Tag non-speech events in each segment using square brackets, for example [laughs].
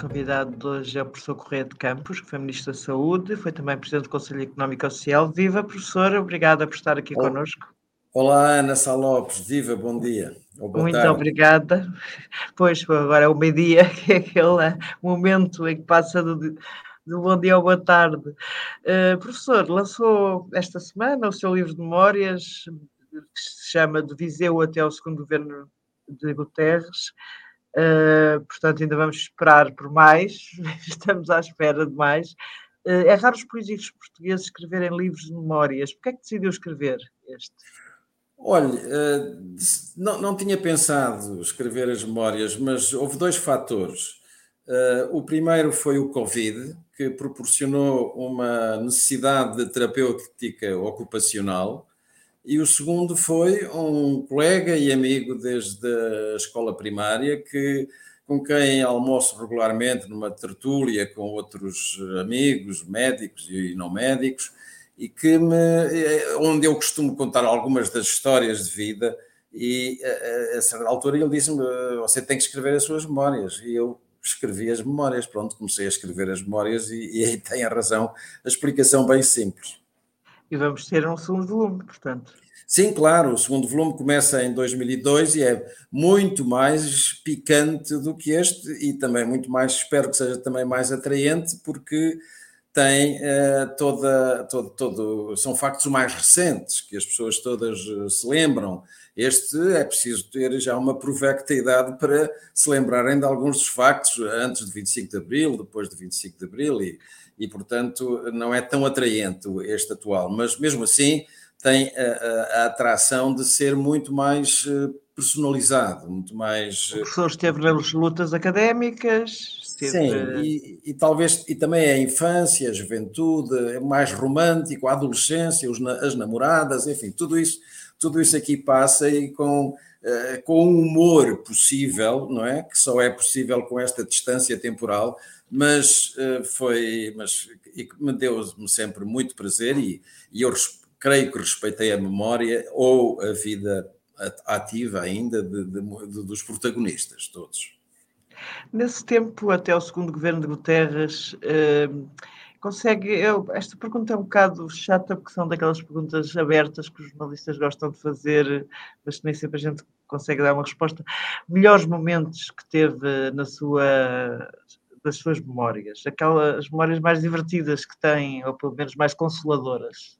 convidado hoje é o professor Correia de Campos, que foi Ministro da Saúde, foi também Presidente do Conselho Económico e Social. Viva, professora, obrigada por estar aqui Olá. connosco. Olá, Ana Salopes, viva, bom dia. Muito tarde. obrigada. Pois, agora é o meio-dia, [laughs] que é aquele momento em que passa do, do bom dia ao boa tarde. Uh, professor, lançou esta semana o seu livro de memórias, que se chama De Viseu até ao segundo governo de Guterres. Uh, portanto, ainda vamos esperar por mais, [laughs] estamos à espera de mais. Uh, é raro os políticos portugueses escreverem livros de memórias. Porquê é que decidiu escrever este? Olha, uh, não, não tinha pensado escrever as memórias, mas houve dois fatores. o primeiro foi o Covid, que proporcionou uma necessidade de terapêutica ocupacional e o segundo foi um colega e amigo desde a escola primária que com quem almoço regularmente numa tertúlia com outros amigos, médicos e não médicos, e que me, eh, onde eu costumo contar algumas das histórias de vida, e a, a certa altura ele disse-me: Você tem que escrever as suas memórias. E eu escrevi as memórias, pronto, comecei a escrever as memórias, e, e aí tem a razão, a explicação bem simples. E vamos ter um segundo volume, portanto. Sim, claro, o segundo volume começa em 2002 e é muito mais picante do que este e também muito mais, espero que seja também mais atraente, porque tem uh, toda, todo, todo, são factos mais recentes que as pessoas todas uh, se lembram. Este é preciso ter já uma provecta idade para se lembrarem de alguns dos factos antes de 25 de Abril, depois de 25 de Abril e, e, portanto, não é tão atraente este atual, mas mesmo assim tem a, a, a atração de ser muito mais eh, personalizado, muito mais. O professor esteve nas lutas académicas. Esteve... Sim, e, e, talvez e também a infância, a juventude, é mais romântico, a adolescência, os, as namoradas, enfim, tudo isso, tudo isso aqui passa e com, uh, com um humor possível, não é? Que só é possível com esta distância temporal mas uh, foi, mas e me deu-me sempre muito prazer e, e eu creio que respeitei a memória ou a vida ativa ainda de, de, de, dos protagonistas todos. Nesse tempo, até o segundo governo de Guterres, eh, consegue. Eu, esta pergunta é um bocado chata, porque são daquelas perguntas abertas que os jornalistas gostam de fazer, mas nem sempre a gente consegue dar uma resposta. Melhores momentos que teve na sua das suas memórias, aquelas memórias mais divertidas que tem, ou pelo menos mais consoladoras?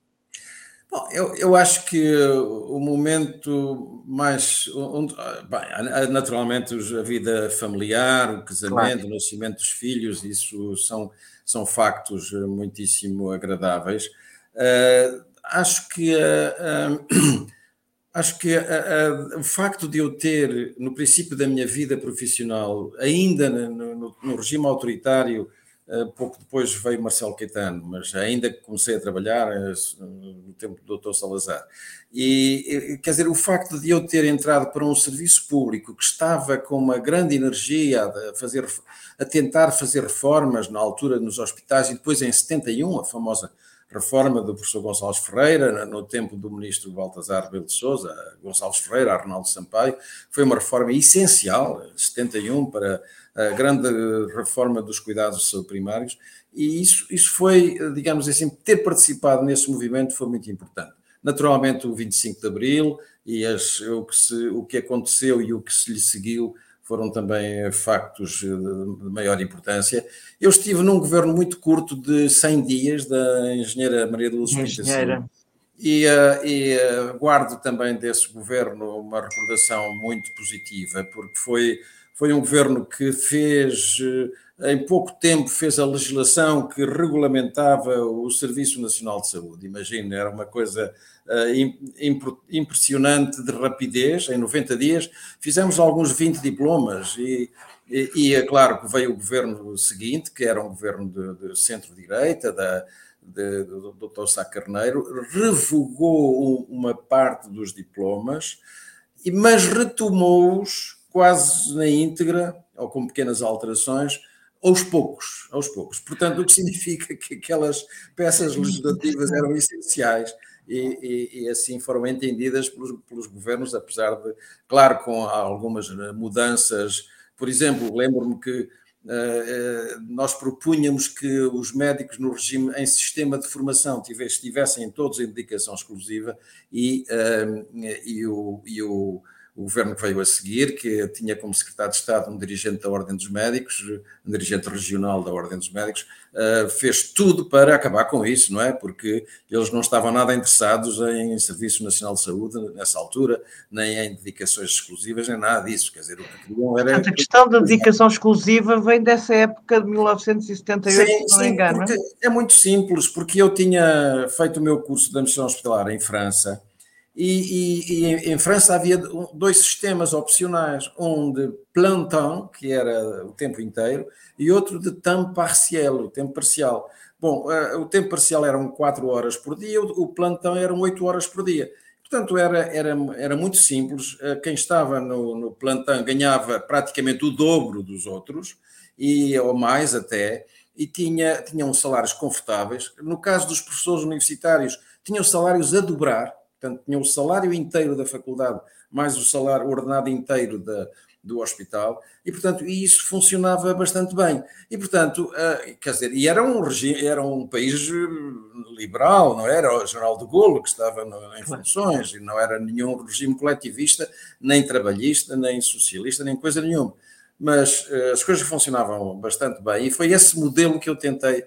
Bom, eu, eu acho que o momento mais. Onde, bem, naturalmente, a vida familiar, o casamento, claro. o nascimento dos filhos, isso são, são factos muitíssimo agradáveis. Uh, acho que. Uh, uh, acho que o facto de eu ter, no princípio da minha vida profissional, ainda no, no, no regime autoritário, eh, pouco depois veio Marcelo Caetano, mas ainda comecei a trabalhar eh, no tempo do Dr. Salazar. E, quer dizer, o facto de eu ter entrado para um serviço público que estava com uma grande energia a, fazer, a tentar fazer reformas na altura nos hospitais e depois em 71, a famosa reforma do professor Gonçalves Ferreira, no tempo do ministro Baltazar Rebelo de Sousa, Gonçalves Ferreira, Arnaldo Sampaio, foi uma reforma essencial, 71, para a grande reforma dos cuidados primários, e isso, isso foi, digamos assim, ter participado nesse movimento foi muito importante. Naturalmente, o 25 de Abril e as, o, que se, o que aconteceu e o que se lhe seguiu foram também factos de maior importância. Eu estive num governo muito curto de 100 dias da engenheira Maria de Luz Engenheira. E, uh, e guardo também desse governo uma recordação muito positiva, porque foi foi um governo que fez, eh, em pouco tempo, fez a legislação que regulamentava o Serviço Nacional de Saúde. Imagina, era uma coisa eh, impressionante de rapidez. Em 90 dias fizemos alguns 20 diplomas e, e, e é claro que veio o governo seguinte, que era um governo de, de centro-direita, da, de, do Dr. Sá Carneiro, revogou uma parte dos diplomas, mas retomou-os quase na íntegra, ou com pequenas alterações, aos poucos, aos poucos. Portanto, o que significa que aquelas peças legislativas eram essenciais e, e, e assim foram entendidas pelos, pelos, governos, apesar de, claro, com algumas mudanças. Por exemplo, lembro-me que nós propunhamos que os médicos no regime em sistema de formação estivessem todos em dedicação exclusiva e, e, o, e o o governo que veio a seguir, que tinha como secretário de Estado um dirigente da Ordem dos Médicos, um dirigente regional da Ordem dos Médicos, uh, fez tudo para acabar com isso, não é? Porque eles não estavam nada interessados em Serviço Nacional de Saúde nessa altura, nem em dedicações exclusivas, nem nada disso. Quer dizer, o que queriam era. A questão da dedicação exclusiva vem dessa época de 1978, sim, se não me engano. É muito simples, porque eu tinha feito o meu curso de admissão hospitalar em França e, e, e, em França havia dois sistemas opcionais, um de plantão, que era o tempo inteiro, e outro de tempo parcial, o tempo parcial. Bom, eh, o tempo parcial eram 4 horas por dia, o plantão eram 8 horas por dia. Portanto, era, era, era muito simples. Eh, quem estava no, no plantão ganhava praticamente o dobro dos outros, e, ou mais até, e tinha, tinham salários confortáveis. No caso dos professores universitários, tinham salários a dobrar, portanto, tinha o salário inteiro da faculdade, mais o salário ordenado inteiro da, do hospital, e portanto isso funcionava bastante bem. E portanto, uh, quer dizer, e era um regime, era um país liberal, não era o General de Gaulle que estava no, em funções, e não era nenhum regime coletivista, nem trabalhista, nem socialista, nem coisa nenhuma. Mas uh, as coisas funcionavam bastante bem, e foi esse modelo que eu tentei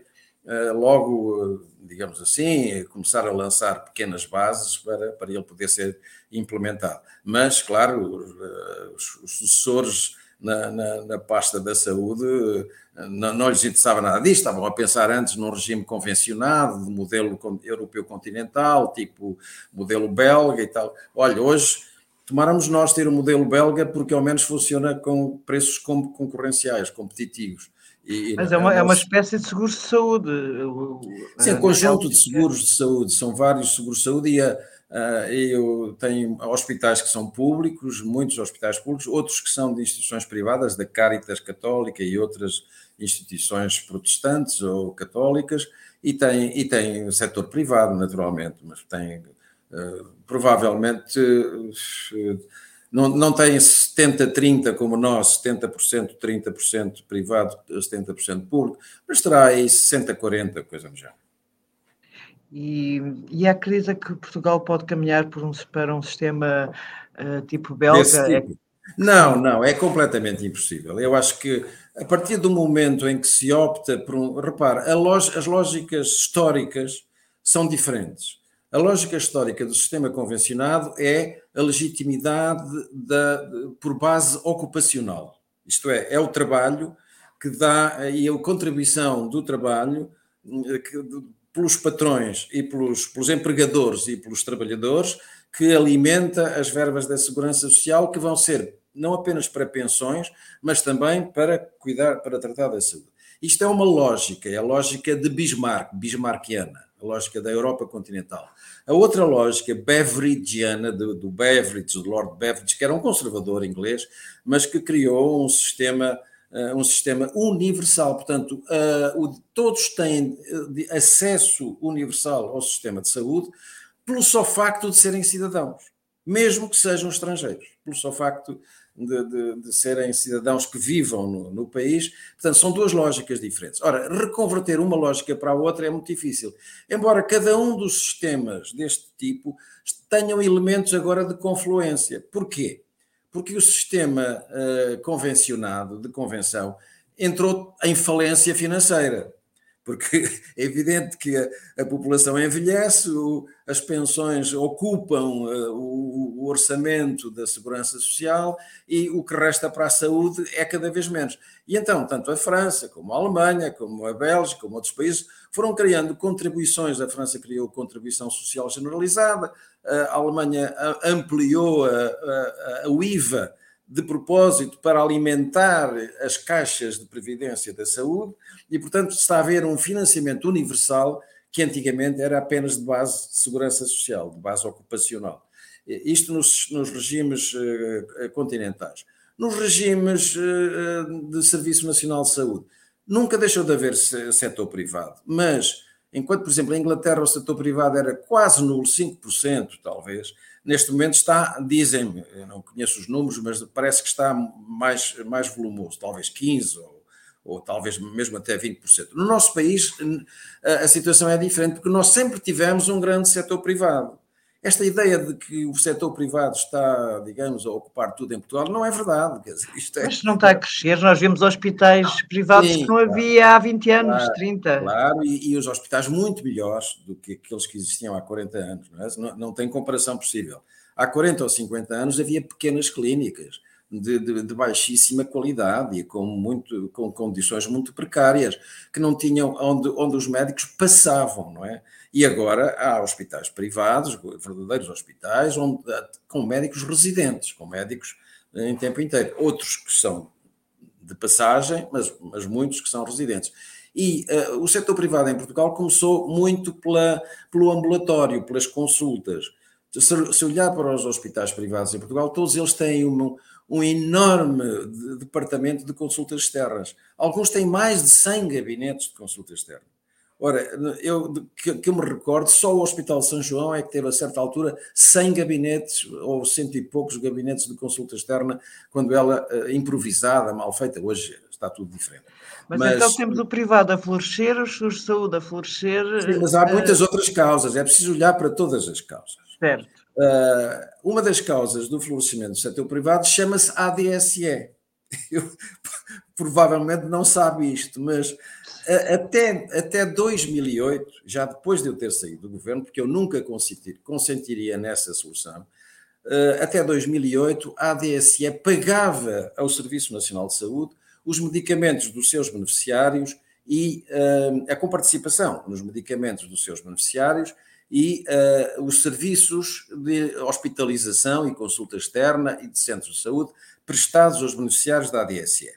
logo digamos assim, começar a lançar pequenas bases para, para ele poder ser implementado. Mas, claro, os, os sucessores na, na, na, pasta da saúde não, não lhes interessava nada disto, estavam a pensar antes num regime convencionado, de modelo europeu continental, tipo modelo belga e tal. Olha, hoje tomáramos nós ter o modelo belga porque ao menos funciona com preços concorrenciais, competitivos. E, Mas é uma, é uma espécie de seguros de saúde. Sim, um conjunto de seguros de saúde, são vários seguros de saúde e a, eu tenho hospitais que são públicos, muitos hospitais públicos, outros que são de instituições privadas, da Caritas Católica e outras instituições protestantes ou católicas, e tem, e tem o setor privado, naturalmente, mas tem uh, provavelmente uh, não, não tem 70-30 como nós, 70%, 30% privado, 70% público, mas terá aí 60-40, coisa género. E, e a crise que Portugal pode caminhar por um, para um sistema uh, tipo belga? É tipo. Não, não, é completamente impossível. Eu acho que a partir do momento em que se opta por um. Repare, as lógicas históricas são diferentes. A lógica histórica do sistema convencionado é a legitimidade da, por base ocupacional. Isto é, é o trabalho que dá e a contribuição do trabalho que, pelos patrões e pelos, pelos empregadores e pelos trabalhadores que alimenta as verbas da segurança social que vão ser não apenas para pensões, mas também para cuidar, para tratar da saúde. Isto é uma lógica, é a lógica de Bismarck, bismarckiana a lógica da Europa continental. A outra lógica, beveridgeana, do, do Beveridge, do Lord Beveridge, que era um conservador inglês, mas que criou um sistema, uh, um sistema universal. Portanto, o, todos têm uh, acesso universal ao sistema de saúde pelo só facto de serem cidadãos, mesmo que sejam estrangeiros, pelo só facto de, de, de serem cidadãos que vivam no, no, país. Portanto, são duas lógicas diferentes. Ora, reconverter uma lógica para a outra é muito difícil. Embora cada um dos sistemas deste tipo tenham elementos agora de confluência. Porquê? Porque o sistema uh, convencionado, de convenção, entrou em falência financeira porque [laughs] é evidente que a, a população envelhece, o, as pensões ocupam uh, o, o, orçamento da segurança social e o que resta para a saúde é cada vez menos. E então, tanto a França, como a Alemanha, como a Bélgica, como outros países, foram criando contribuições. A França criou contribuição social generalizada, a Alemanha ampliou a, a, a IVA de propósito para alimentar as caixas de previdência da saúde e, portanto, está a haver um financiamento universal que antigamente era apenas de base de segurança social, de base ocupacional. Isto nos, nos regimes uh, continentais. Nos regimes uh, de Serviço Nacional de Saúde, nunca deixou de haver setor privado, mas enquanto, por exemplo, em Inglaterra o setor privado era quase nulo, 5% talvez, neste momento está, dizem, eu não conheço os números, mas parece que está mais, mais volumoso, talvez 15 ou, ou talvez mesmo até 20%. No nosso país, a situação é diferente, porque nós sempre tivemos um grande setor privado. Esta ideia de que o setor privado está, digamos, a ocupar tudo em Portugal não é verdade. Dizer, é... Mas não está a crescer, nós vemos hospitais não, privados sim, que não havia há 20 anos, claro, 30. Claro, e, e, os hospitais muito melhores do que aqueles que existiam há 40 anos, não, é? não, não tem comparação possível. Há 40 ou 50 anos havia pequenas clínicas de, de, de, baixíssima qualidade e com, muito, com condições muito precárias, que não tinham onde, onde os médicos passavam, não é? E agora há hospitais privados, verdadeiros hospitais, onde, com médicos residentes, com médicos em tempo inteiro. Outros que são de passagem, mas, mas muitos que são residentes. E uh, o setor privado em Portugal começou muito pela, pelo ambulatório, pelas consultas. Se, se olhar para os hospitais privados em Portugal, todos eles têm uma, um enorme departamento de consultas externas. Alguns têm mais de 100 gabinetes de consulta externa. Ora, eu, que, que eu me recordo, só o Hospital de São João é que teve a certa altura 100 gabinetes ou cento e poucos gabinetes de consulta externa, quando ela, eh, improvisada, mal feita, hoje está tudo diferente. Mas, mas, então temos o privado a florescer, os seguros de saúde a florescer. Sim, mas há muitas uh... outras causas, é preciso olhar para todas as causas. Certo. Uh, uma das causas do florescimento do setor privado chama-se ADSE. [laughs] Eu, provavelmente não sabe isto, mas até, até 2008, já depois de eu ter saído do governo, porque eu nunca consentir, consentiria nessa solução, até 2008 a ADSE pagava ao Serviço Nacional de Saúde os medicamentos dos seus beneficiários e a comparticipação nos medicamentos dos seus beneficiários e uh, os serviços de hospitalização e consulta externa e de centros de saúde prestados aos beneficiários da ADSE.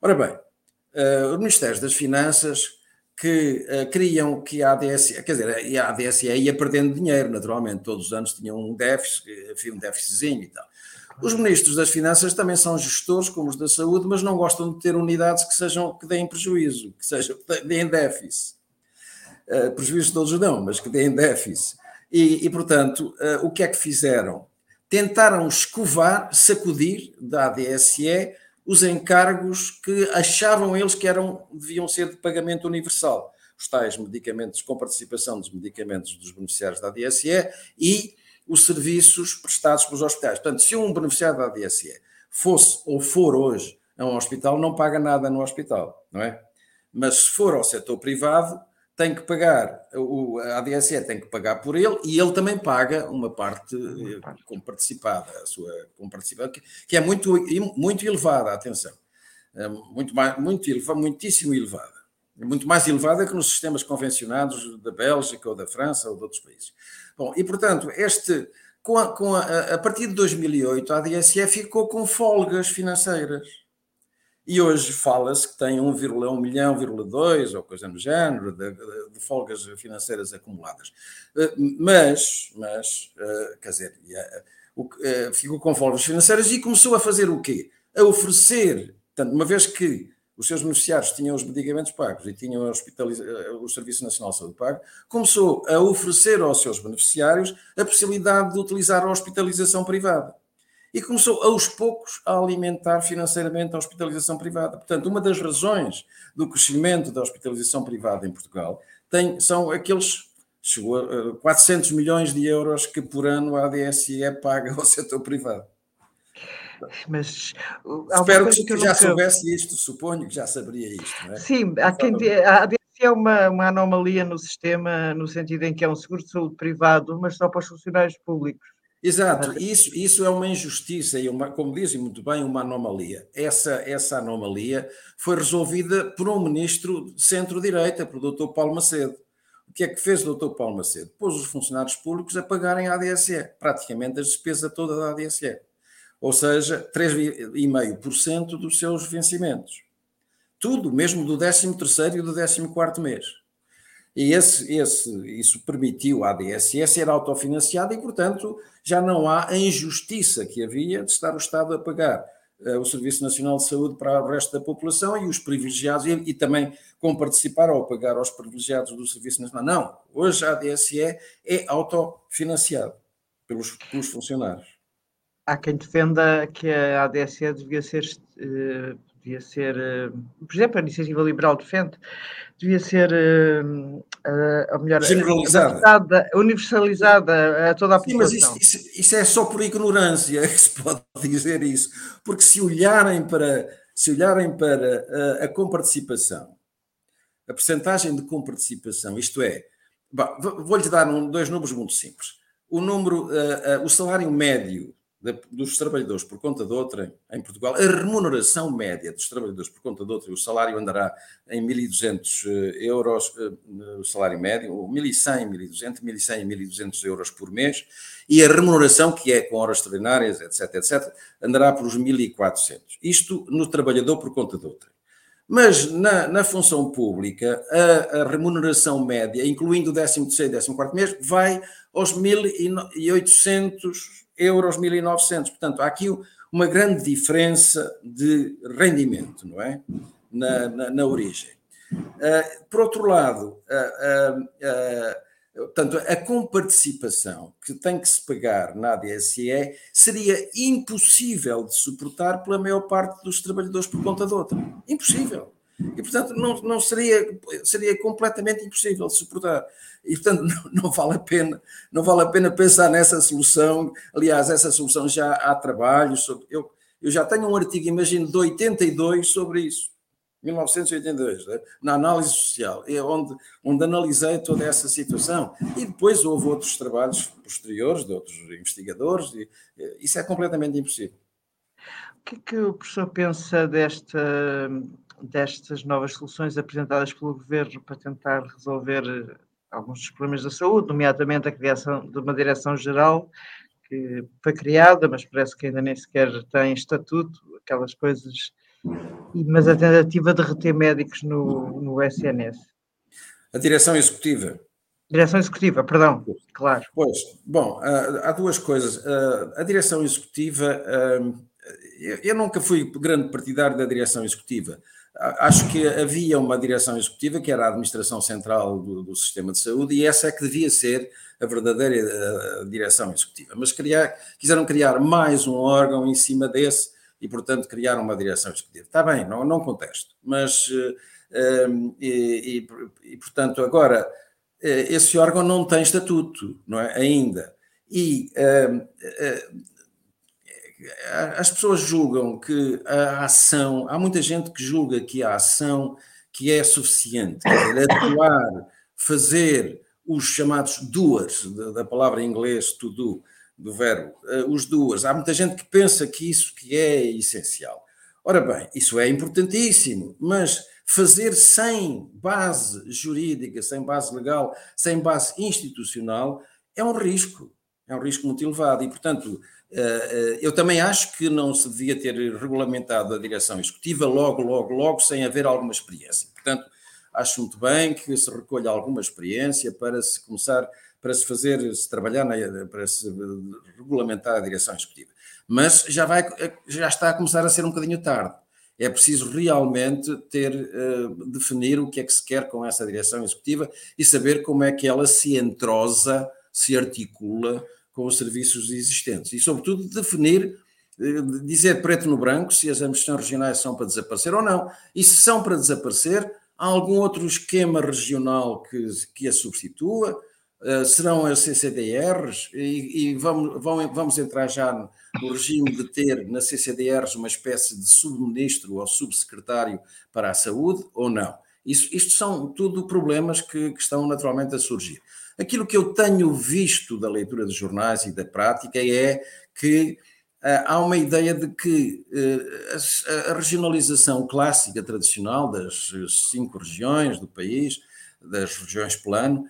Ora bem, uh, o Ministério das Finanças que uh, queriam que a ADSE, quer dizer, a ADSE ia perdendo dinheiro, naturalmente, todos os anos tinham um déficit, havia um déficitzinho e tal. Os ministros das Finanças também são gestores, como os da saúde, mas não gostam de ter unidades que sejam que deem prejuízo, que sejam que deem déficit uh, prejuízos todos não, mas que deem déficit. E, e portanto, uh, o que é que fizeram? Tentaram escovar, sacudir da ADSE os encargos que achavam eles que eram, deviam ser de pagamento universal. Os tais medicamentos, com participação dos medicamentos dos beneficiários da ADSE e os serviços prestados pelos hospitais. Portanto, se um beneficiário da ADSE fosse ou for hoje a um hospital, não paga nada no hospital, não é? Mas se for ao setor privado, tem que pagar, o, a ADSE tem que pagar por ele e ele também paga uma parte eh, com participada, a sua com participada, que, que é muito, muito elevada, atenção, é muito, mais, muito elevada, muitíssimo elevada, muito mais elevada que nos sistemas convencionados da Bélgica ou da França ou de outros países. Bom, e portanto, este, com a, com a, a partir de 2008, a ADSE ficou com folgas financeiras e hoje fala-se que tem 1,1 milhão, 2 ou coisa no género de, de, de, folgas financeiras acumuladas. Eh, mas, mas eh, quer dizer, eh, ficou com folgas financeiras e começou a fazer o quê? A oferecer, uma vez que os seus beneficiários tinham os medicamentos pagos e tinham o Serviço Nacional de Saúde pago, começou a oferecer aos seus beneficiários a possibilidade de utilizar a hospitalização privada e começou aos poucos a alimentar financeiramente a hospitalização privada. Portanto, uma das razões do crescimento da hospitalização privada em Portugal tem, são aqueles chegou a 400 milhões de euros que por ano a ADSE paga ao setor privado. Mas espero que, que já nunca... soubesse isto, suponho que já saberia isto. É? Sim, há quem a ADSE é uma, uma anomalia no sistema, no sentido em que é um seguro de saúde privado, mas só para os funcionários públicos. Exato, isso, isso é uma injustiça e, uma, como dizem muito bem, uma anomalia. Essa, essa anomalia foi resolvida por um ministro centro-direita, por o Dr. Paulo Macedo. O que é que fez o Dr. Paulo Macedo? Pôs os funcionários públicos a pagarem a ADSE, praticamente a despesa toda da ADSE. Ou seja, 3,5% dos seus vencimentos. Tudo, mesmo do 13º e do 14º mês. E esse, esse, isso permitiu à DSS ser autofinanciada e, portanto, já não há a injustiça que havia de estar o Estado a pagar uh, o Serviço Nacional de Saúde para o resto da população e os privilegiados, e, e também com participar ou pagar aos privilegiados do Serviço Nacional. Não, hoje a DSE é autofinanciada pelos, pelos funcionários. Há quem defenda que a ADSE devia ser uh, devia ser, eh, por exemplo, a iniciativa liberal defende, devia ser a, a melhor generalizada, universalizada a toda a Sim, população. Mas isso, isso, isso, é só por ignorância [laughs] que se pode dizer isso, porque se olharem para, se olharem para a, a comparticipação, a percentagem de comparticipação, isto é, vou-lhe dar um, dois números muito simples. O número, uh, uh, o salário médio dos trabalhadores por conta de outra em Portugal, a remuneração média dos trabalhadores por conta de outra, o salário andará em 1.200 eh, euros, eh, o salário médio, 1.100, 1.200, 1.100 e 1.200 euros por mês, e a remuneração, que é com horas extraordinárias, etc, etc, andará por os 1.400. Isto no trabalhador por conta de outra. Mas na, na função pública, a, a, remuneração média, incluindo o 13 e 14 mês, vai aos 1.800 euros, 1.900. Portanto, há aqui uma grande diferença de rendimento, não é? Na, na, na origem. Uh, por outro lado, uh, uh, portanto, a comparticipação que tem que se pagar na ADSE seria impossível de suportar pela maior parte dos trabalhadores por conta de outra. Impossível. E, portanto, não, não seria, seria completamente impossível suportar. E, portanto, [laughs] não, não, vale a pena, não vale a pena pensar nessa solução. Aliás, essa solução já há trabalho sobre. Eu, eu já tenho um artigo, imagino, de 82 sobre isso. 1982, né? na análise social, é onde, onde analisei toda essa situação. E depois houve outros trabalhos posteriores de outros investigadores, e isso é completamente impossível. O que é que o professor pensa desta destas novas soluções apresentadas pelo governo para tentar resolver eh, alguns dos problemas da saúde, nomeadamente a criação de uma direção-geral que foi criada, mas parece que ainda nem sequer tem estatuto, aquelas coisas, mas a tentativa de reter médicos no, no SNS. A direção executiva. Direção executiva, perdão, claro. Pois, bom, há duas coisas. A direção executiva, eu nunca fui grande partidário da direção executiva acho que havia uma direção executiva que era a administração central do, do, sistema de saúde e essa é que devia ser a verdadeira a direção executiva. Mas criar, quiseram criar mais um órgão em cima desse e, portanto, criaram uma direção executiva. Está bem, não, não contesto, mas uh, e, e, e, portanto, agora uh, esse órgão não tem estatuto, não é? Ainda. E uh, as pessoas julgam que a ação, há muita gente que julga que a ação que é suficiente, dizer, atuar, fazer os chamados doers, da palavra em inglês to do, do verbo, eh, os doers. Há muita gente que pensa que isso que é essencial. Ora bem, isso é importantíssimo, mas fazer sem base jurídica, sem base legal, sem base institucional, é um risco, é um risco muito elevado e, portanto, eh, eh, eu também acho que não se devia ter regulamentado a direção executiva logo, logo, logo, sem haver alguma experiência. Portanto, acho muito bem que se recolha alguma experiência para se começar, para se fazer, se trabalhar, na, para se regulamentar a direção executiva. Mas já, vai, já está a começar a ser um bocadinho tarde. É preciso realmente ter, definir o que é que se quer com essa direção executiva e saber como é que ela se entrosa, se articula com os serviços existentes e, sobretudo, definir, eh, dizer preto no branco se as ambições regionais são para desaparecer ou não. E se são para desaparecer, há algum outro esquema regional que, que a substitua? Uh, serão as CCDRs? E, e vamos, vão, vamos entrar já no regime de ter na CCDRs uma espécie de subministro ou subsecretário para a saúde ou não? Isso, isto são tudo problemas que, que estão naturalmente a surgir. Aquilo que eu tenho visto da leitura dos jornais e da prática é que uh, há uma ideia de que uh, a, regionalização clássica, tradicional das cinco regiões do país, das regiões plano,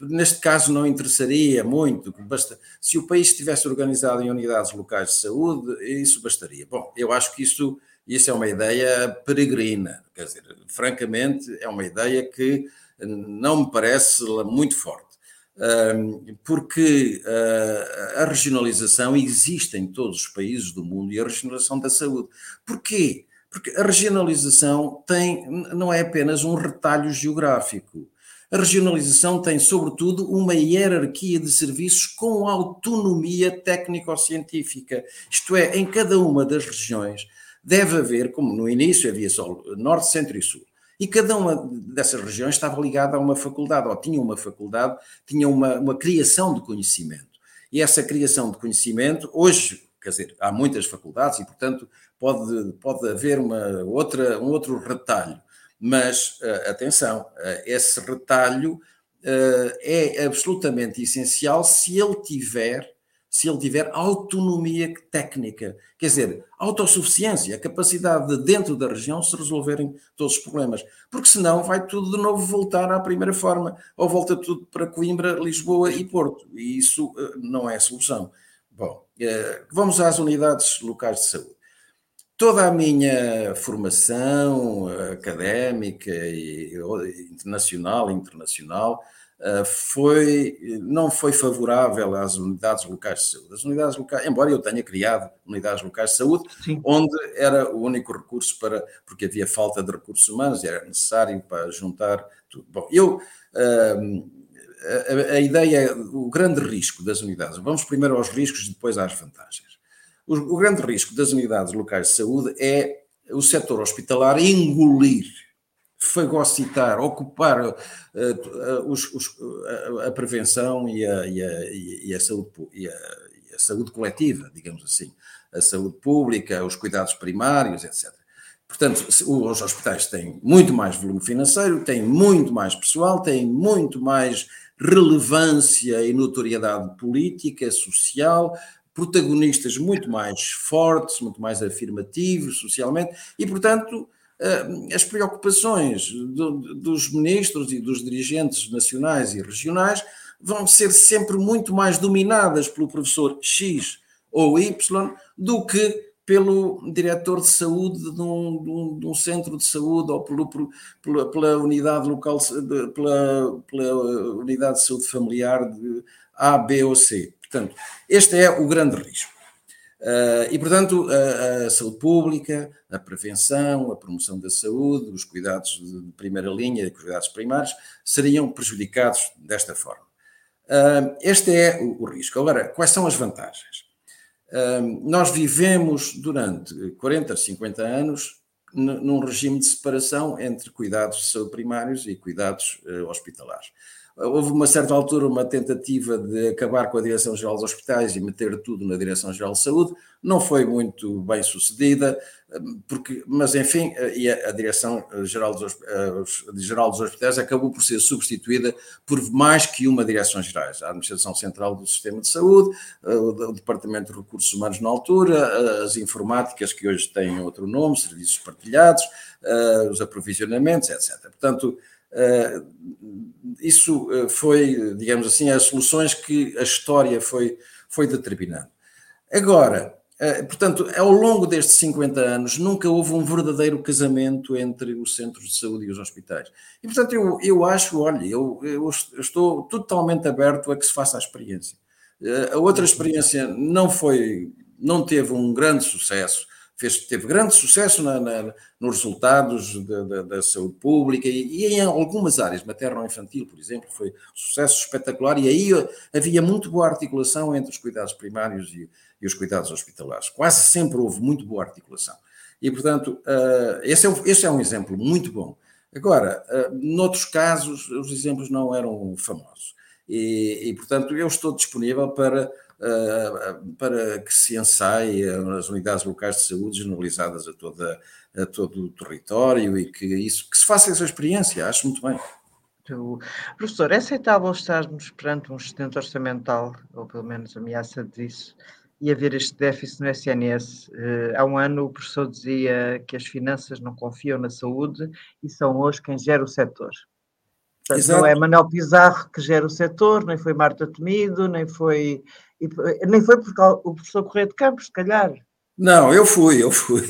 neste caso não interessaria muito. Basta, se o país estivesse organizado em unidades locais de saúde, isso bastaria. Bom, eu acho que isso, isso é uma ideia peregrina, quer dizer, francamente, é uma ideia que não me parece muito forte, porque ah, a regionalização existe em todos os países do mundo e a regionalização da saúde. Porquê? Porque a regionalização tem, não é apenas um retalho geográfico. A regionalização tem, sobretudo, uma hierarquia de serviços com autonomia técnico-científica. Isto é, em cada uma das regiões deve haver, como no início havia só norte, centro e sul. E cada uma dessas regiões estava ligada a uma faculdade, ou tinha uma faculdade, tinha uma, uma criação de conhecimento. E essa criação de conhecimento, hoje, quer dizer, há muitas faculdades e, portanto, pode, pode haver uma outra, um outro retalho. Mas, uh, atenção, uh, esse retalho uh, é absolutamente essencial se ele tiver se ele tiver autonomia técnica, quer dizer, autossuficiência, a capacidade de, dentro da região, se resolverem todos os problemas. Porque senão vai tudo de novo voltar à primeira forma, ou volta tudo para Coimbra, Lisboa e Porto, e isso não é a solução. Bom, vamos às unidades locais de saúde toda a minha formação académica e internacional, internacional eh, foi, não foi favorável às unidades locais de saúde. As unidades locais, embora eu tenha criado unidades locais de saúde, Sim. onde era o único recurso para, porque havia falta de recursos humanos e era necessário para juntar tudo. Bom, eu, ehm, a, a ideia, o grande risco das unidades, vamos primeiro aos riscos e depois às vantagens. O, o grande risco das unidades locais de saúde é o setor hospitalar engolir, fagocitar, ocupar uh, os, os, uh, a prevenção e a, e a, e a saúde, e a, e a saúde coletiva, digamos assim, a saúde pública, os cuidados primários, etc. Portanto, os hospitais têm muito mais volume financeiro, têm muito mais pessoal, têm muito mais relevância e notoriedade política, social, protagonistas muito mais fortes, muito mais afirmativos socialmente, e, portanto, eh, as preocupações dos ministros e dos dirigentes nacionais e regionais vão ser sempre muito mais dominadas pelo professor X ou Y do que pelo diretor de saúde de um, de um, de um centro de saúde ou pelo, pela, pela, unidade local, pela, pela unidade de saúde familiar de A, B ou C. Portanto, este é o grande risco. Uh, e, portanto, a, a, saúde pública, a prevenção, a promoção da saúde, os cuidados de primeira linha, os cuidados primários, seriam prejudicados desta forma. Uh, este é o, o, risco. Agora, quais são as vantagens? Uh, nós vivemos durante 40, 50 anos num regime de separação entre cuidados de saúde primários e cuidados hospitalares. Houve uma certa altura uma tentativa de acabar com a Direção-Geral dos Hospitais e meter tudo na Direção-Geral de Saúde, não foi muito bem sucedida, porque, mas enfim, e a, Direção-Geral dos, Geral dos Hospitais acabou por ser substituída por mais que uma Direção-Geral, a Administração Central do Sistema de Saúde, o Departamento de Recursos Humanos na altura, as informáticas que hoje têm outro nome, serviços partilhados, os aprovisionamentos, etc. Portanto, isso eh, foi, digamos assim, as soluções que a história foi, foi determinando. Agora, eh, portanto, ao longo destes 50 anos, nunca houve um verdadeiro casamento entre os centros de saúde e os hospitais. E, portanto, eu, eu acho, olha, eu, eu estou totalmente aberto a que se faça a experiência. A outra experiência não foi, não teve um grande sucesso, fez, teve grande sucesso na, na, nos resultados da, da, saúde pública e, e, em algumas áreas, materno-infantil, por exemplo, foi um sucesso espetacular e aí havia muito boa articulação entre os cuidados primários e, e os cuidados hospitalares. Quase sempre houve muito boa articulação. E, portanto, uh, esse, é, esse é um exemplo muito bom. Agora, uh, noutros casos, os exemplos não eram famosos. E, e, portanto, eu estou disponível para eh, para que se ensaie as unidades locais de saúde generalizadas a, toda, a todo o território e que isso que se faça essa experiência, acho muito bem. Professor, é aceitável estarmos perante um excedente orçamental, ou pelo menos ameaça disso, e haver este déficit no SNS? Uh, há um ano o professor dizia que as finanças não confiam na saúde e são hoje quem gera o setor. Portanto, não é Manuel Pizarro que gera o setor, nem foi Marta Temido, nem foi e, nem foi porque o professor Correia de Campos, se calhar. Não, eu fui, eu fui.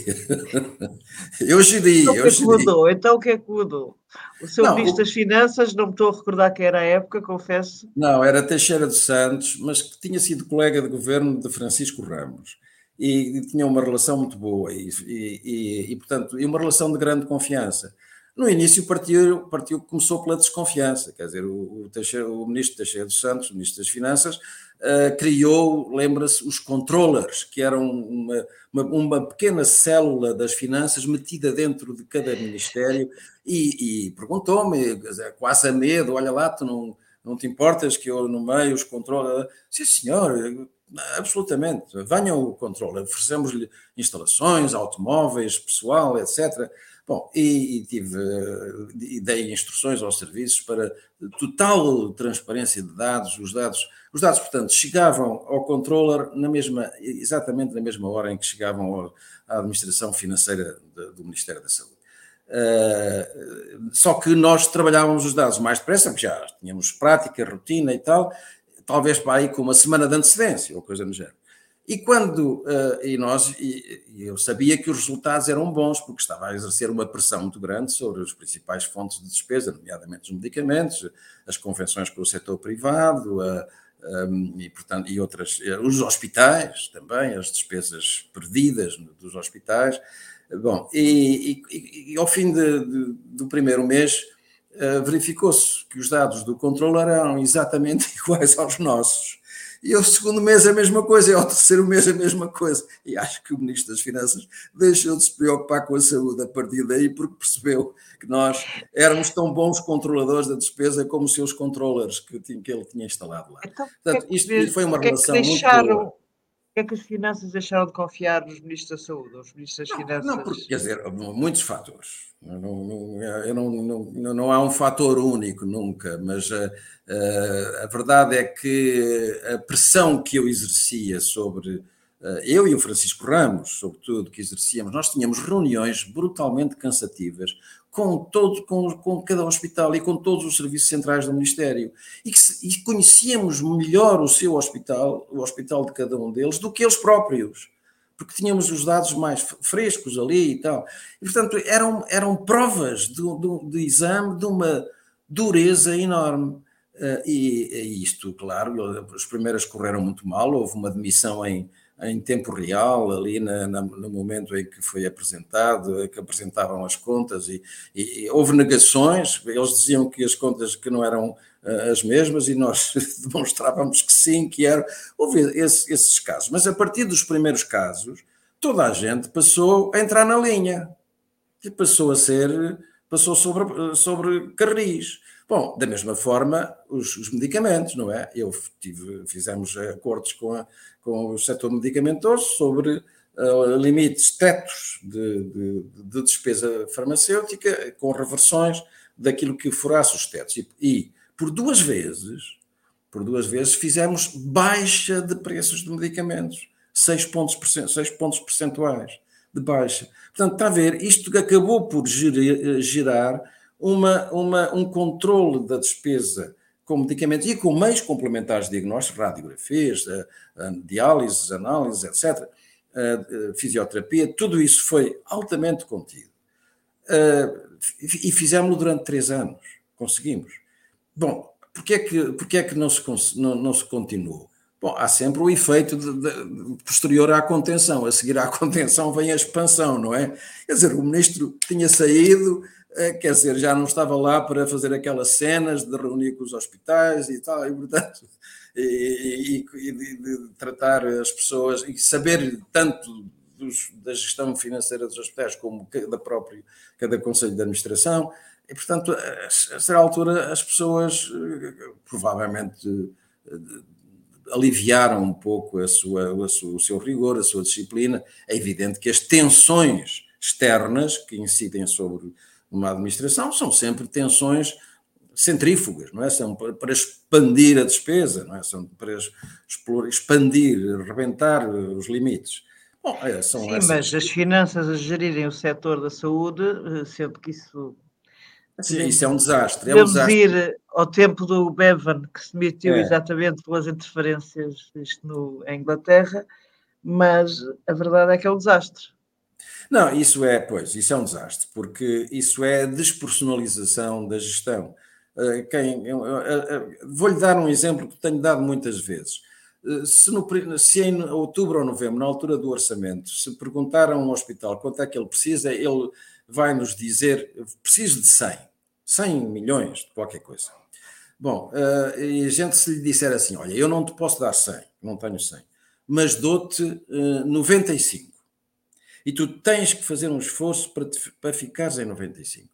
[laughs] eu geri. Então o que é que mudou? Então o que é que mudou? O seu ministro das Finanças, não me estou a recordar que era a época, confesso. Não, era Teixeira dos Santos, mas que tinha sido colega de governo de Francisco Ramos. E, e tinha uma relação muito boa e, e, e, portanto, e uma relação de grande confiança. No início partiu, partiu, começou pela desconfiança, quer dizer, o, o, Teixeira, o ministro Teixeira dos Santos, ministro das Finanças, uh, criou, lembra-se, os controllers, que eram uma, uma, uma, pequena célula das finanças metida dentro de cada ministério e, e perguntou-me, quase a medo, olha lá, tu não, não te importas que eu no meio os controle? Sim, senhor, absolutamente, venham o controle, oferecemos-lhe instalações, automóveis, pessoal, etc., Bom, e, e tive e dei instruções aos serviços para total transparência de dados. Os dados, os dados, portanto, chegavam ao controller na mesma, exatamente na mesma hora em que chegavam à administração financeira do Ministério da Saúde. Uh, só que nós trabalhávamos os dados mais depressa, porque já tínhamos prática, rotina e tal, talvez para aí com uma semana de antecedência ou coisa do género. E quando, uh, e nós, e, e, eu sabia que os resultados eram bons, porque estava a exercer uma pressão muito grande sobre as principais fontes de despesa, nomeadamente os medicamentos, as convenções com o setor privado, um, ehm, e, portanto, e outras, os hospitais também, as despesas perdidas dos hospitais. Bom, e, e ao fim de, de, do primeiro mês, verificou-se que os dados do controle eram exatamente [laughs] iguais aos nossos e o segundo mês a mesma coisa, e ao terceiro mês a mesma coisa. E acho que o Ministro das Finanças deixou de se preocupar com a saúde a partir daí, porque percebeu que nós éramos tão bons controladores da despesa como os seus controllers que, que ele tinha instalado lá. Então, Portanto, isto foi uma relação muito boa que é que as finanças deixaram de confiar nos ministros da saúde, os ministros das não, finanças? Não, porque, quer dizer, muitos fatores. Não, não, eu não, não, não há um fator único nunca, mas uh, uh, a verdade é que a pressão que eu exercia sobre uh, eu e o Francisco Ramos, sobretudo, que exercíamos, nós tínhamos reuniões brutalmente cansativas com, todo, com, com cada hospital e com todos os serviços centrais do Ministério. E, que, e conhecíamos melhor o seu hospital, o hospital de cada um deles, do que eles próprios porque tínhamos os dados mais frescos ali e tal. E, portanto, eram, eram provas de, de, de exame de uma dureza enorme. Uh, e, e, isto, claro, as primeiras correram muito mal, houve uma demissão em, em tempo real, ali na, na, no momento em que foi apresentado, que apresentavam as contas, e, e, houve negações, eles diziam que as contas que não eram uh, as mesmas, e nós [laughs] demonstrávamos que sim, que eram. Houve esse, esses casos, mas a partir dos primeiros casos, toda a gente passou a entrar na linha, e passou a ser, passou sobre, sobre carris. Bom, da mesma forma, os, os medicamentos, não é? Eu tive, fizemos acordos com, a, com o setor medicamentoso sobre uh, limites, tetos de, de, de, despesa farmacêutica, com reversões daquilo que furasse os tetos. E, e, por duas vezes, por duas vezes, fizemos baixa de preços de medicamentos, 6 pontos, 6 pontos percentuais de baixa. Portanto, está a ver, isto acabou por gerar uma, uma, um controle da despesa com medicamentos e com meios complementares de diagnóstico, radiografias, diálises, análises, etc., fisioterapia, tudo isso foi altamente contido. E fizemos-lo durante três anos, conseguimos. Bom, porquê é que, porquê é que não, se, não, não se continuou? Bom, há sempre o efeito de, de, posterior à contenção. A seguir à [laughs] contenção vem a expansão, não é? Quer dizer, o ministro tinha saído, eh, quer dizer, já não estava lá para fazer aquelas cenas de reunir com os hospitais e tal, e portanto, e, e, e de, tratar as pessoas e saber tanto dos, da gestão financeira dos hospitais como da própria, cada conselho de administração, e portanto, a, a certa altura as pessoas eh, provavelmente eh, aliviaram um pouco a sua, a sua, o seu rigor, a sua disciplina. É evidente que as tensões externas que incidem sobre uma administração são sempre tensões centrífugas, não é? São para expandir a despesa, não é? São para explorar, expandir, rebentar os limites. Bom, é, são Sim, essas... mas as finanças a gerirem o setor da saúde, eh, sendo que isso Sim, isso é um desastre. É um desastre. ir ao tempo do Bevan, que se demitiu é. exatamente pelas interferências isto no, em Inglaterra, mas a verdade é que é um desastre. Não, isso é, pois, isso é um desastre, porque isso é a despersonalização da gestão. Eh, quem, vou-lhe dar um exemplo que tenho dado muitas vezes. se, no, se em outubro ou novembro, na altura do orçamento, se perguntar a um hospital quanto é que ele precisa, ele vai nos dizer: preciso de 100, 100 milhões de qualquer coisa. Bom, uh, e a gente se lhe disser assim: olha, eu não te posso dar 100, não tenho 100, mas dou-te uh, 95. E tu tens que fazer um esforço para, te, para ficares em 95.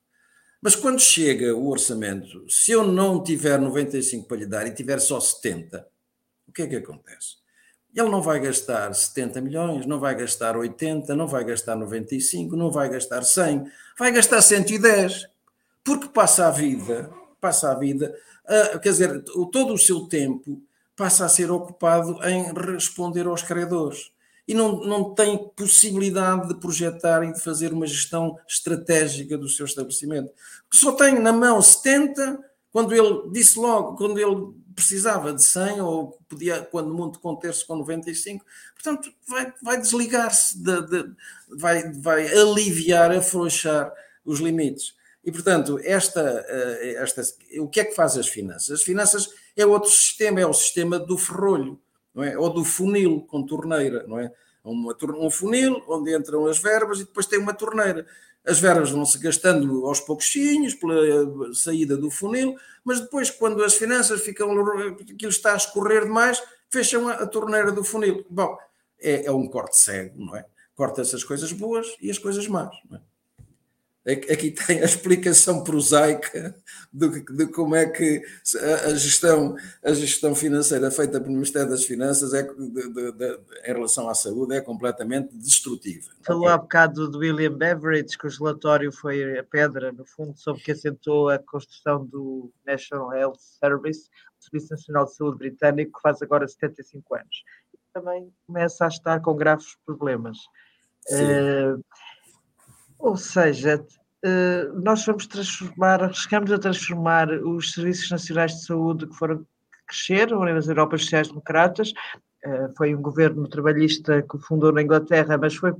Mas quando chega o orçamento, se eu não tiver 95 para lhe dar e tiver só 70, o que é que acontece? Ele não vai gastar 70 milhões, não vai gastar 80, não vai gastar 95, não vai gastar 100, vai gastar 110, porque passa a vida, passa a vida, quer dizer, todo o seu tempo passa a ser ocupado em responder aos credores e não, não tem possibilidade de projetar e de fazer uma gestão estratégica do seu estabelecimento. Só tem na mão 70, quando ele disse logo, quando ele precisava de 100 ou podia, quando muito conter-se com 95, portanto, vai, vai desligar-se, de, de, vai, vai aliviar, afrouxar os limites. E, portanto, esta, eh, esta, o que é que faz as finanças? As finanças é outro sistema, é o sistema do ferrolho, não é? ou do funil com torneira, não é? Um funil onde entram as verbas e depois tem uma torneira as verbas vão-se gastando aos pouquinhos pela saída do funil, mas depois, quando as finanças ficam, aquilo está a escorrer demais, fecham a, a torneira do funil. Bom, é, é, um corte cego, não é? Corta-se as coisas boas e as coisas más, não é? Aqui [laughs] tem a explicação prosaica de, de como é que a gestão, a gestão financeira feita pelo Ministério das Finanças é, de, de, em relação à saúde é completamente destrutiva. Falou há bocado do William Beveridge, que o relatório foi a pedra, no fundo, sobre que assentou a construção do National Health Service, o Serviço Nacional de Saúde Britânico, que faz agora 75 anos. E também começa a estar com graves problemas. Uh, ou seja, eh, nós vamos transformar, chegamos a transformar os Serviços Nacionais de Saúde que foram que cresceram nas Europas Sociais-Democratas, eh, foi um governo trabalhista que fundou na Inglaterra, mas foi,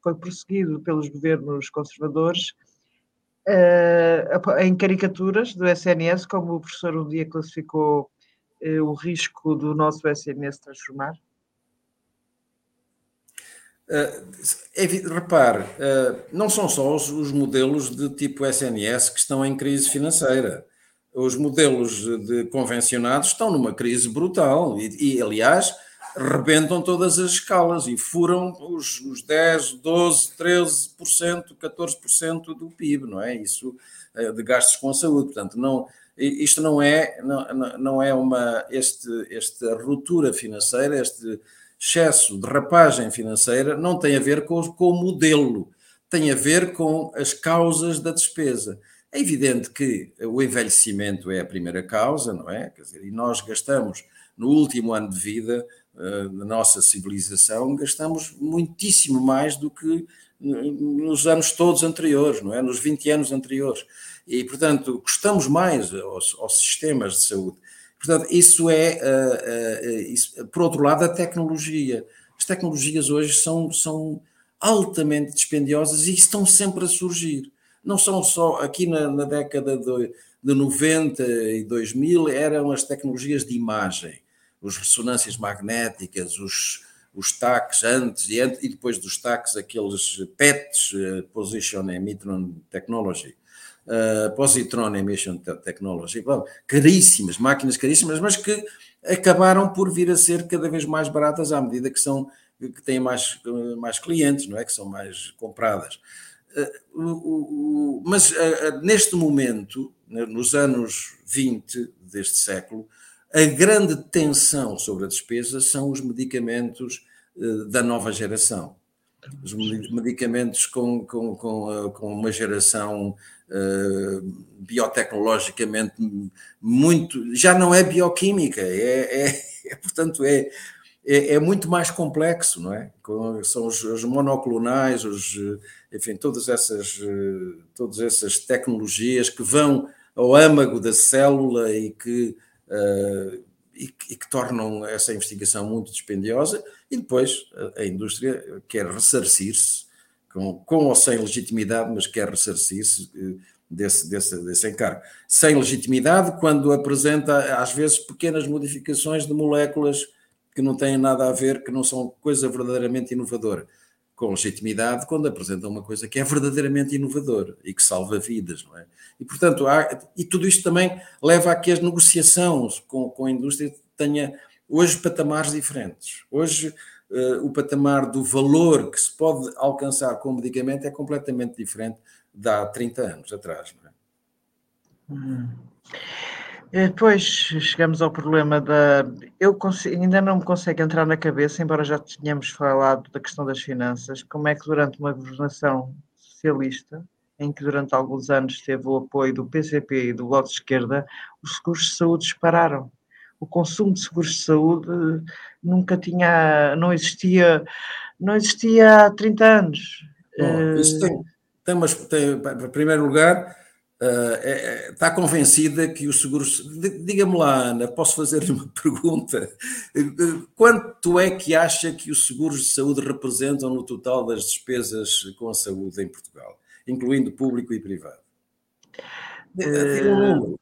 foi prosseguido pelos governos conservadores, eh, em caricaturas do SNS, como o professor um dia classificou o risco do nosso SNS transformar. Uh, repare, uh, não são só os, os, modelos de tipo SNS que estão em crise financeira. Os modelos de convencionados estão numa crise brutal e, e aliás, rebentam todas as escalas e furam os, os 10, 12, 13%, 14% do PIB, não é? Isso uh, de gastos com a saúde. Portanto, não, isto não é, não, não é uma, este, esta ruptura financeira, este excesso de rapagem financeira não tem a ver com, com o modelo, tem a ver com as causas da despesa. É evidente que o envelhecimento é a primeira causa, não é? Quer dizer, e nós gastamos no último ano de vida uh, da nossa civilização, gastamos muitíssimo mais do que nos anos todos anteriores, não é? Nos 20 anos anteriores. E, portanto, custamos mais aos, aos sistemas de saúde. Portanto, isso é, uh, uh, isso, por outro lado, a tecnologia. As tecnologias hoje são, são altamente dispendiosas e estão sempre a surgir. Não são só aqui na, na década de, de 90 e 2000, eram as tecnologias de imagem, as ressonâncias magnéticas, os, os TACs antes e, antes, e depois dos TACs, aqueles PETs, Position Emission Technology uh, Positron Emission Technology, bom, caríssimas, máquinas caríssimas, mas que acabaram por vir a ser cada vez mais baratas à medida que são que têm mais, mais clientes, não é? Que são mais compradas. O, mas neste momento, nos anos 20 deste século, a grande tensão sobre a despesa são os medicamentos da nova geração. Os medicamentos com, com, com, com uma geração uh, biotecnologicamente muito. já não é bioquímica, é, é, [laughs] é portanto, é, é, é, muito mais complexo, não é? São os, os, monoclonais, os, enfim, todas essas, todas essas tecnologias que vão ao âmago da célula e que, uh, e, e, que tornam essa investigação muito dispendiosa, e depois a, a indústria quer ressarcir-se com, com ou sem legitimidade, mas quer ressarcir-se eh, desse, desse, desse encargo. Sem legitimidade, quando apresenta, às vezes, pequenas modificações de moléculas que não têm nada a ver, que não são coisa verdadeiramente inovadora com legitimidade quando apresentam uma coisa que é verdadeiramente inovadora e que salva vidas, não é? E, portanto, há, e tudo isto também leva a que as negociações com, com a indústria tenha hoje patamares diferentes. Hoje, uh, o patamar do valor que se pode alcançar com o medicamento é completamente diferente de há 30 anos atrás, não é? Hum. Depois chegamos ao problema da. Eu consigo, ainda não me consegue entrar na cabeça, embora já tenhamos falado da questão das finanças, como é que durante uma governação socialista, em que durante alguns anos teve o apoio do PCP e do Bloco de Esquerda, os seguros de saúde dispararam. O consumo de seguros de saúde nunca tinha, não existia, não existia há 30 anos. Bom, isso tem, tem, umas, tem, em primeiro lugar, Uh, é, está convencida que os seguros. Diga-me lá, Ana, posso fazer-lhe uma [laughs] pergunta? Quanto é que acha que os seguros de saúde representam no total das despesas com a saúde em Portugal, incluindo público e privado? Diga um número.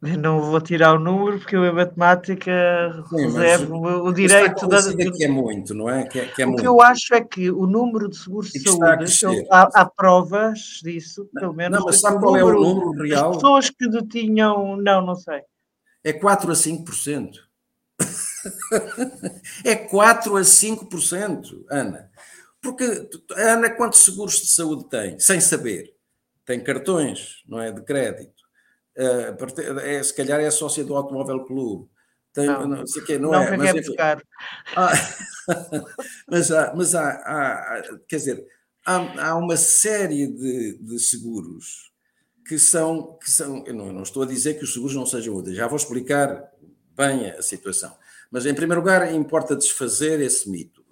Não vou tirar o número porque eu em matemática reservo o direito da. que é muito, não é? Que é, que é o muito. que eu acho é que o número de seguros de saúde, há, há, provas disso, pelo menos. Não, mas sabe qual é o número real? As pessoas que detinham. Não, não sei. É 4 a 5%. [laughs] é 4 a 5%, Ana. Porque Ana, quantos seguros de saúde tem? Sem saber. Tem cartões, não é? De crédito é, se calhar é sócia do Automóvel Clube. Tem, não, não sei que, não, não é, mas, enfim, ah, [laughs] mas, há, mas há, há, quer dizer, há, há uma série de, de, seguros que são, que são eu não, não, estou a dizer que os seguros não sejam úteis, já vou explicar bem a situação. Mas, em primeiro lugar, importa desfazer esse mito.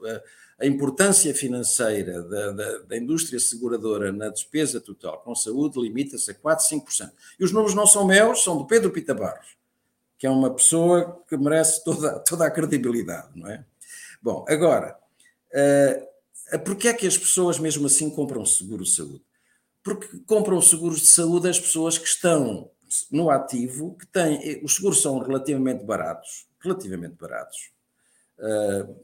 A importância financeira da, da, da, indústria seguradora na despesa total com saúde limita-se a 4, 5%. E os números não são meus, são do Pedro Pita Barros, que é uma pessoa que merece toda, toda a credibilidade, não é? Bom, agora, uh, porquê é que as pessoas mesmo assim compram seguro de saúde? Porque compram seguros de saúde as pessoas que estão no ativo, que têm, os seguros são relativamente baratos, relativamente baratos, uh,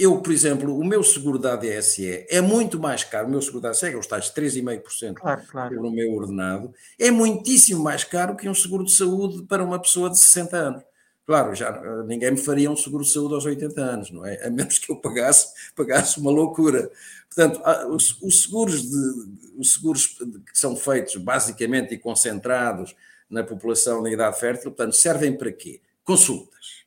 eu, por exemplo, o meu seguro da ADSE é muito mais caro, o meu seguro da ADSE é os tais 3,5% claro, claro. no meu ordenado, é muitíssimo mais caro que um seguro de saúde para uma pessoa de 60 anos. Claro, já ninguém me faria um seguro de saúde aos 80 anos, não é? A menos que eu pagasse, pagasse uma loucura. Portanto, os, os seguros, de, os seguros que são feitos basicamente e concentrados na população na idade fértil, portanto, servem para quê? Consultas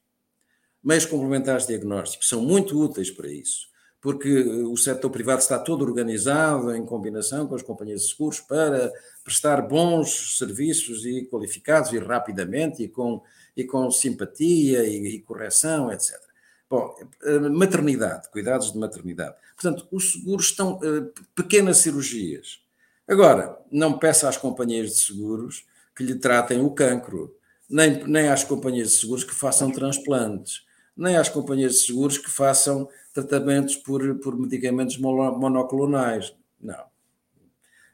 meios complementares de diagnóstico são muito úteis para isso, porque o setor privado está todo organizado em combinação com as companhias de seguros para prestar bons serviços e qualificados e rapidamente e com, e com simpatia e, e correção, etc. Bom, eh, maternidade, cuidados de maternidade. Portanto, os seguros estão uh, pequenas cirurgias. Agora, não peça às companhias de seguros que lhe tratem o cancro, nem, nem às companhias de seguros que façam transplantes nem às companhias de seguros que façam tratamentos por, por medicamentos monoclonais. Não.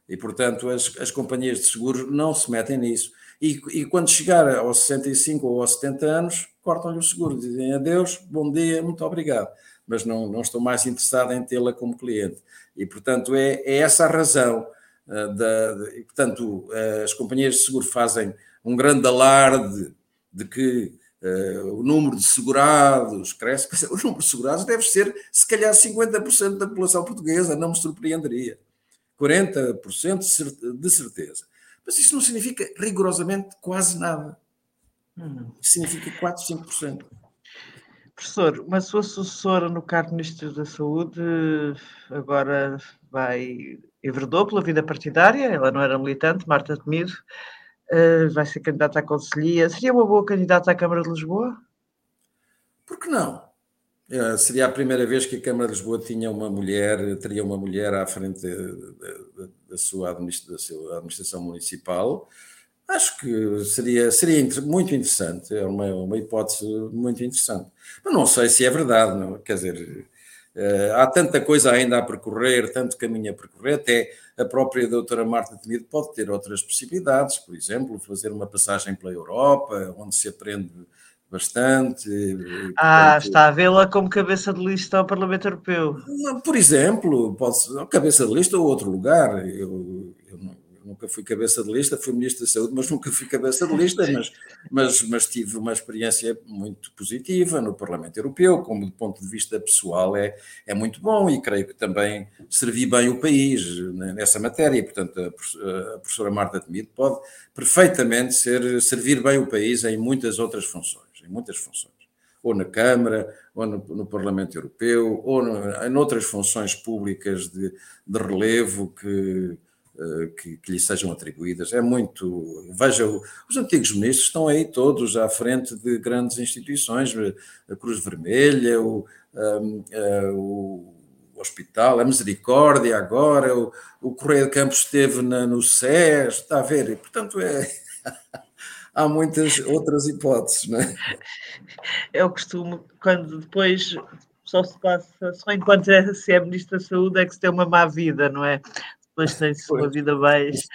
E, portanto, as, as companhias de seguros não se metem nisso. E, e quando chegar aos 65 ou aos 70 anos, cortam-lhe o seguro, dizem adeus, bom dia, muito obrigado. Mas não, não estou mais interessado em tê-la como cliente. E, portanto, é, é essa a razão. Uh, da, de, portanto, uh, as companhias de seguro fazem um grande alarde de que o número de segurados cresce, o número de segurados deve ser, se calhar, 50% da população portuguesa, não me surpreenderia. 40% de certeza. Mas isso não significa rigorosamente quase nada. Hum. Significa 4, 5%. Professor, uma sua sucessora no cargo de Ministro da Saúde agora vai enverdou pela vida partidária, ela não era militante, Marta Temido, Uh, vai ser candidata à Conselhia. Seria uma boa candidata à Câmara de Lisboa? Por que não? Uh, seria a primeira vez que a Câmara de Lisboa tinha uma mulher, teria uma mulher à frente da sua, administra, sua administração municipal. Acho que seria, seria muito interessante, é uma, uma hipótese muito interessante. Mas não sei se é verdade, não? quer dizer, uh, há tanta coisa ainda a percorrer, tanto caminho a percorrer, até a própria doutora Marta Temido pode ter outras possibilidades, por exemplo, fazer uma passagem pela Europa, onde se aprende bastante. Ah, portanto, está a vê-la como cabeça de lista ao Parlamento Europeu. Por exemplo, pode cabeça de lista ou outro lugar. Eu, nunca fui cabeça de lista, fui ministro da Saúde, mas [laughs] nunca fui cabeça de lista, mas, mas, mas tive uma experiência muito positiva no Parlamento Europeu, como do ponto de vista pessoal é, é muito bom e creio que também servi bem o país nessa matéria, portanto a professora Marta Temido pode perfeitamente ser, servir bem o país em muitas outras funções, em muitas funções. Ou na Câmara, ou no, no Parlamento Europeu, ou no, em outras funções públicas de, de relevo que, que, que, lhe sejam atribuídas. É muito. Veja, os antigos ministros estão aí todos à frente de grandes instituições, a Cruz Vermelha, o, um, uh, o Hospital, a Misericórdia, agora, o, o Correio de Campos esteve na, no SES, está a ver? E, portanto, é. [laughs] há muitas outras hipóteses, não é? Eu costumo, quando depois só se passa, só enquanto se é Ministro da Saúde é que se tem uma má vida, não é? Depois tem-se [laughs] uma vida mais.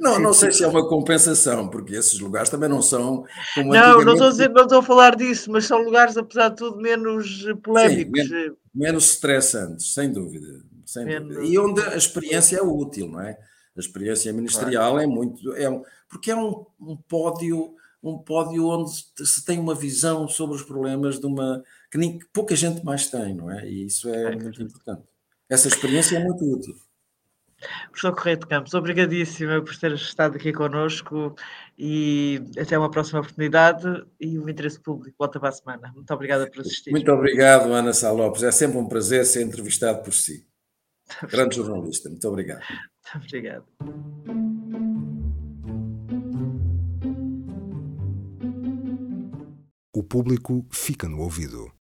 Não, não sei se é uma compensação, porque esses lugares também não são como Não, não estou, a dizer, não estou a falar disso, mas são lugares, apesar de tudo, menos polémicos. Sim, menos, menos estressantes, sem dúvida. Sem menos... dúvida. E onde a experiência é útil, não é? A experiência ministerial claro. é muito. É porque é um, um pódio um pódio onde se tem uma visão sobre os problemas de uma que, nem, que pouca gente mais tem, não é? E isso é, é muito importante. Essa experiência é muito útil. Professor Correio de Campos, obrigadíssima por ter estado aqui connosco e até uma próxima oportunidade e o interesse público volta para a semana. Muito obrigada por assistir. Muito obrigado, Ana Sá Lopes. É sempre um prazer ser entrevistado por si. Grande jornalista. Muito obrigado. Muito obrigado. O público fica no ouvido.